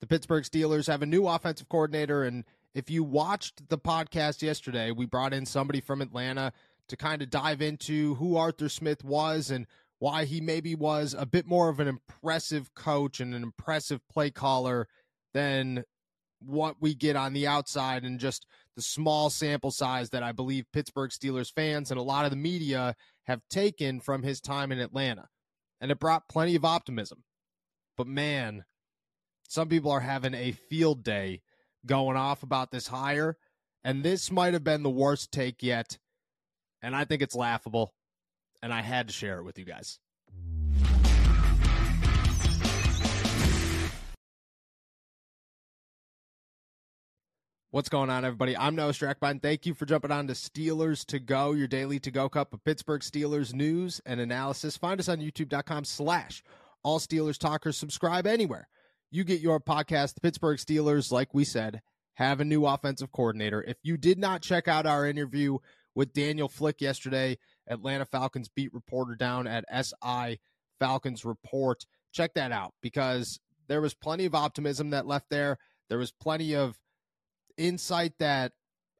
The Pittsburgh Steelers have a new offensive coordinator. And if you watched the podcast yesterday, we brought in somebody from Atlanta to kind of dive into who Arthur Smith was and why he maybe was a bit more of an impressive coach and an impressive play caller than what we get on the outside and just the small sample size that I believe Pittsburgh Steelers fans and a lot of the media have taken from his time in Atlanta. And it brought plenty of optimism. But man, some people are having a field day going off about this hire. And this might have been the worst take yet. And I think it's laughable. And I had to share it with you guys. What's going on, everybody? I'm Noah Strackbein. Thank you for jumping on to Steelers to Go, your daily to go cup of Pittsburgh Steelers news and analysis. Find us on youtube.com slash all Steelers talkers. Subscribe anywhere you get your podcast. The Pittsburgh Steelers, like we said, have a new offensive coordinator. If you did not check out our interview with Daniel Flick yesterday, Atlanta Falcons beat reporter down at SI Falcons Report, check that out because there was plenty of optimism that left there. There was plenty of insight that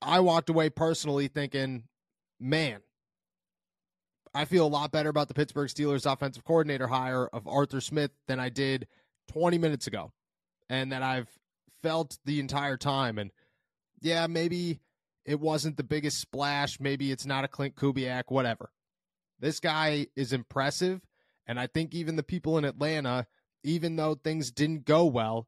I walked away personally thinking, man, I feel a lot better about the Pittsburgh Steelers offensive coordinator hire of Arthur Smith than I did 20 minutes ago and that I've felt the entire time. And yeah, maybe it wasn't the biggest splash. Maybe it's not a Klint Kubiak, whatever. This guy is impressive. And I think even the people in Atlanta, even though things didn't go well,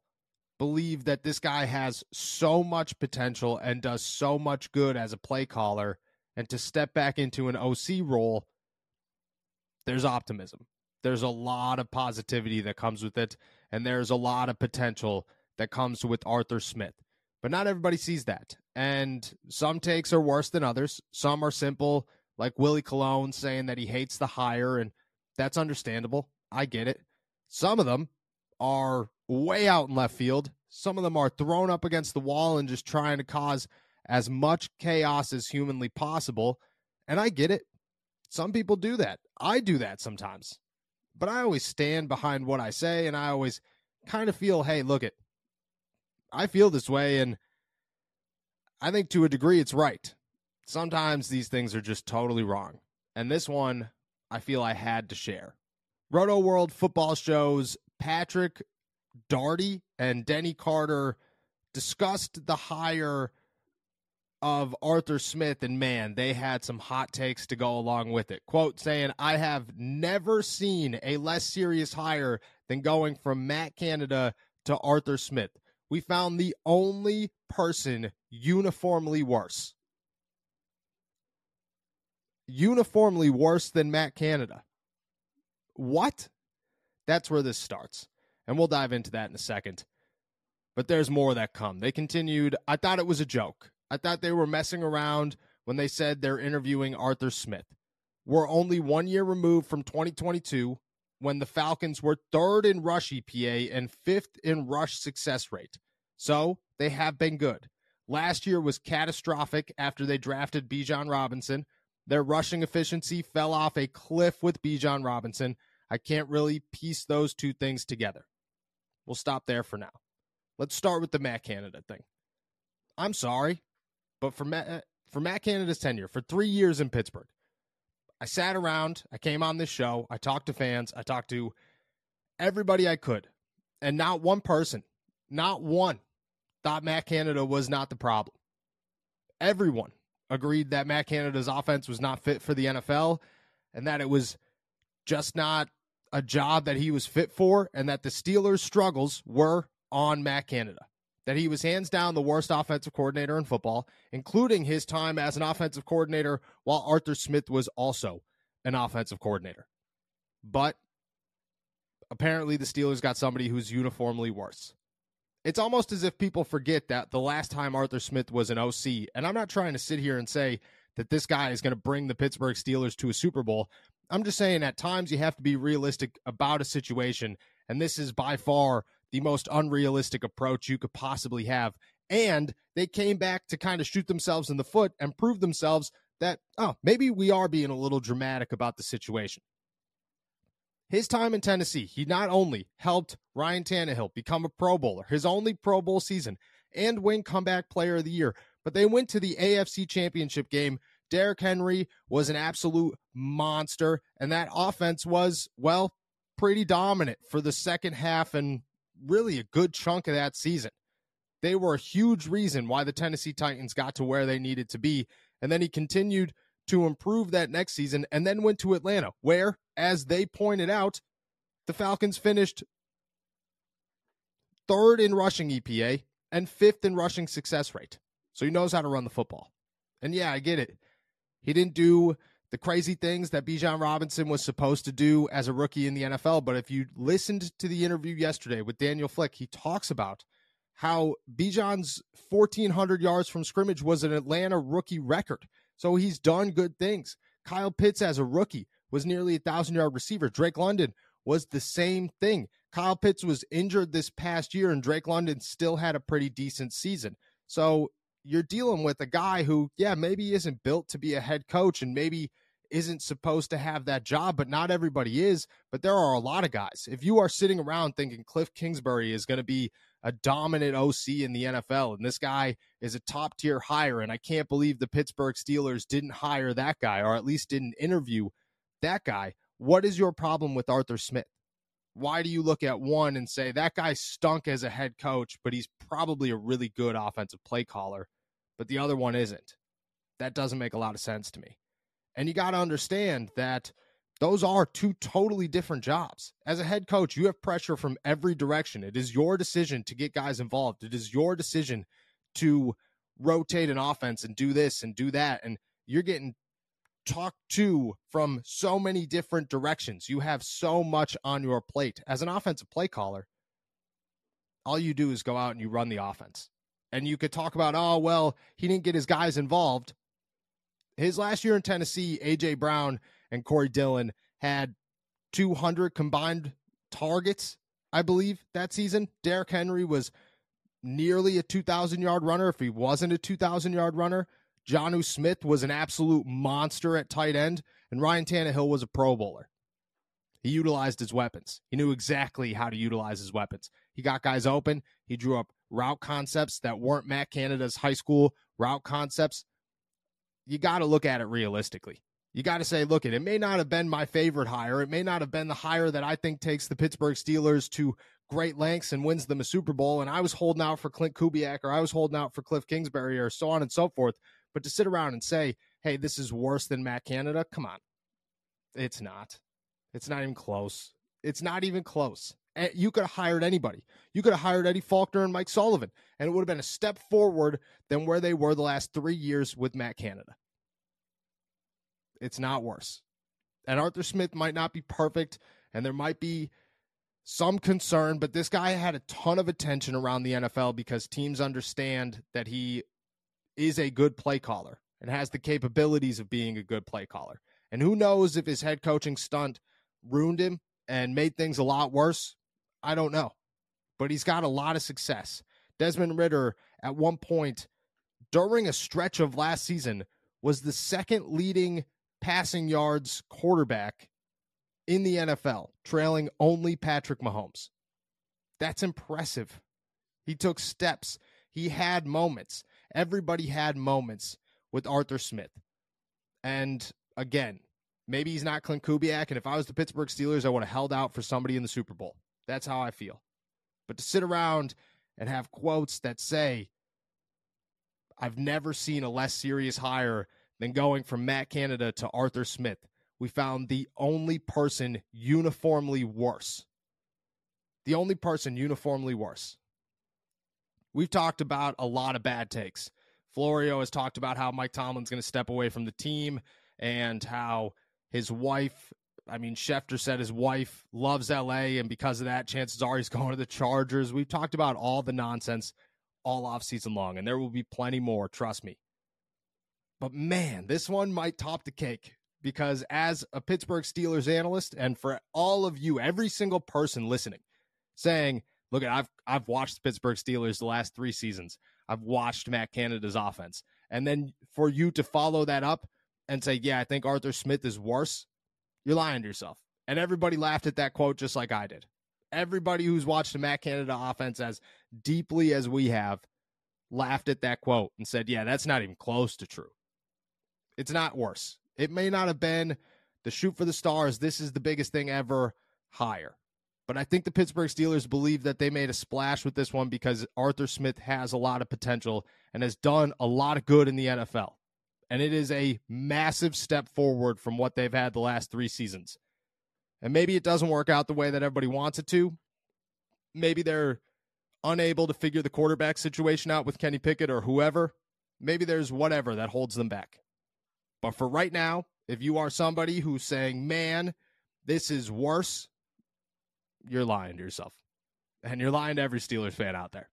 believe that this guy has so much potential and does so much good as a play caller. And to step back into an OC role, there's optimism. There's a lot of positivity that comes with it and there's a lot of potential that comes with Arthur Smith. But not everybody sees that. And some takes are worse than others. Some are simple, like Willie Colon saying that he hates the hire, and that's understandable. I get it. Some of them are way out in left field. Some of them are thrown up against the wall and just trying to cause as much chaos as humanly possible. And I get it. Some people do that. I do that sometimes but I always stand behind what I say and I always kind of feel, hey, look it. I feel this way and I think to a degree it's right. Sometimes these things are just totally wrong. And this one I feel I had to share. Rotoworld football shows Patrick Daugherty and Denny Carter discussed the hire of Arthur Smith, and man, they had some hot takes to go along with it. Quote saying, I have never seen a less serious hire than going from Matt Canada to Arthur Smith. We found the only person uniformly worse. Uniformly worse than Matt Canada. What? That's where this starts. And we'll dive into that in a second. But there's more that come. They continued, I thought it was a joke. I thought they were messing around when they said they're interviewing Arthur Smith. We're only one year removed from 2022 when the Falcons were third in rush EPA and fifth in rush success rate. So they have been good. Last year was catastrophic after they drafted Bijan Robinson. Their rushing efficiency fell off a cliff with Bijan Robinson. I can't really piece those two things together. We'll stop there for now. Let's start with the Matt Canada thing. I'm sorry. But for Matt, uh, for Matt Canada's tenure, for three years in Pittsburgh, I sat around, I came on this show, I talked to fans, I talked to everybody I could, and not one person, not one thought Matt Canada was not the problem. Everyone agreed that Matt Canada's offense was not fit for the NFL and that it was just not a job that he was fit for, and that the Steelers' struggles were on Matt Canada. That he was hands down the worst offensive coordinator in football, including his time as an offensive coordinator while Arthur Smith was also an offensive coordinator. But apparently, the Steelers got somebody who's uniformly worse. It's almost as if people forget that the last time Arthur Smith was an OC, and I'm not trying to sit here and say that this guy is going to bring the Pittsburgh Steelers to a Super Bowl. I'm just saying at times you have to be realistic about a situation, and this is by far the most unrealistic approach you could possibly have. And they came back to kind of shoot themselves in the foot and prove themselves that, oh, maybe we are being a little dramatic about the situation. His time in Tennessee, he not only helped Ryan Tannehill become a Pro Bowler, his only Pro Bowl season, and win Comeback Player of the Year, but they went to the AFC Championship game. Derrick Henry was an absolute monster, and that offense was, well, pretty dominant for the second half and really a good chunk of that season. They were a huge reason why the Tennessee Titans got to where they needed to be. And then he continued to improve that next season and then went to Atlanta, where, as they pointed out, the Falcons finished third in rushing EPA and fifth in rushing success rate. So he knows how to run the football. And yeah, I get it. He didn't do the crazy things that Bijan Robinson was supposed to do as a rookie in the NFL. But if you listened to the interview yesterday with Daniel Flick, he talks about how Bijan's 1,400 yards from scrimmage was an Atlanta rookie record. So he's done good things. Kyle Pitts, as a rookie, was nearly a 1,000 yard receiver. Drake London was the same thing. Kyle Pitts was injured this past year, and Drake London still had a pretty decent season. So you're dealing with a guy who, yeah, maybe isn't built to be a head coach and maybe isn't supposed to have that job, but not everybody is. But there are a lot of guys. If you are sitting around thinking Cliff Kingsbury is going to be a dominant OC in the NFL and this guy is a top tier hire, and I can't believe the Pittsburgh Steelers didn't hire that guy or at least didn't interview that guy, what is your problem with Arthur Smith? why do you look at one and say that guy stunk as a head coach, but he's probably a really good offensive play caller, but the other one isn't? That doesn't make a lot of sense to me. And you got to understand that those are two totally different jobs. As a head coach, you have pressure from every direction. It is your decision to get guys involved. It is your decision to rotate an offense and do this and do that. And you're getting talked to from so many different directions. You have so much on your plate. As an offensive play caller, all you do is go out and you run the offense. And you could talk about, oh, well, he didn't get his guys involved. His last year in Tennessee, A.J. Brown and Corey Dillon had 200 combined targets, I believe, that season. Derrick Henry was nearly a 2,000 yard runner if he wasn't a 2,000 yard runner. Jonnu Smith was an absolute monster at tight end, and Ryan Tannehill was a Pro Bowler. He utilized his weapons. He knew exactly how to utilize his weapons. He got guys open. He drew up route concepts that weren't Matt Canada's high school route concepts. You got to look at it realistically. You got to say, look, it may not have been my favorite hire. It may not have been the hire that I think takes the Pittsburgh Steelers to great lengths and wins them a Super Bowl. And I was holding out for Klint Kubiak or I was holding out for Cliff Kingsbury or so on and so forth. But to sit around and say, hey, this is worse than Matt Canada, come on. It's not. It's not even close. It's not even close. Eh, you could have hired anybody. You could have hired Eddie Faulkner and Mike Sullivan, and it would have been a step forward than where they were the last three years with Matt Canada. It's not worse. And Arthur Smith might not be perfect, and there might be some concern, but this guy had a ton of attention around the NFL because teams understand that he is a good play caller and has the capabilities of being a good play caller. And who knows if his head coaching stunt ruined him and made things a lot worse? I don't know. But he's got a lot of success. Desmond Ridder, at one point during a stretch of last season, was the second leading passing yards quarterback in the NFL, trailing only Patrick Mahomes. That's impressive. He took steps, he had moments everybody had moments with Arthur Smith. And again, maybe he's not Klint Kubiak. And if I was the Pittsburgh Steelers, I would have held out for somebody in the Super Bowl. That's how I feel. But to sit around and have quotes that say, I've never seen a less serious hire than going from Matt Canada to Arthur Smith. We found the only person uniformly worse. The only person uniformly worse. We've talked about a lot of bad takes. Florio has talked about how Mike Tomlin's going to step away from the team and how his wife, I mean, Schefter said his wife loves LA, and because of that, chances are he's going to the Chargers. We've talked about all the nonsense all off season long, and there will be plenty more, trust me. But man, this one might top the cake because as a Pittsburgh Steelers analyst, and for all of you, every single person listening, saying, look, at I've I've watched the Pittsburgh Steelers the last three seasons. I've watched Matt Canada's offense. And then for you to follow that up and say, yeah, I think Arthur Smith is worse, you're lying to yourself. And everybody laughed at that quote just like I did. Everybody who's watched the Matt Canada offense as deeply as we have laughed at that quote and said, yeah, that's not even close to true. It's not worse. It may not have been the shoot for the stars. This is the biggest thing ever higher. But I think the Pittsburgh Steelers believe that they made a splash with this one because Arthur Smith has a lot of potential and has done a lot of good in the NFL. And it is a massive step forward from what they've had the last three seasons. And maybe it doesn't work out the way that everybody wants it to. Maybe they're unable to figure the quarterback situation out with Kenny Pickett or whoever. Maybe there's whatever that holds them back. But for right now, if you are somebody who's saying, man, this is worse you're lying to yourself. And you're lying to every Steelers fan out there.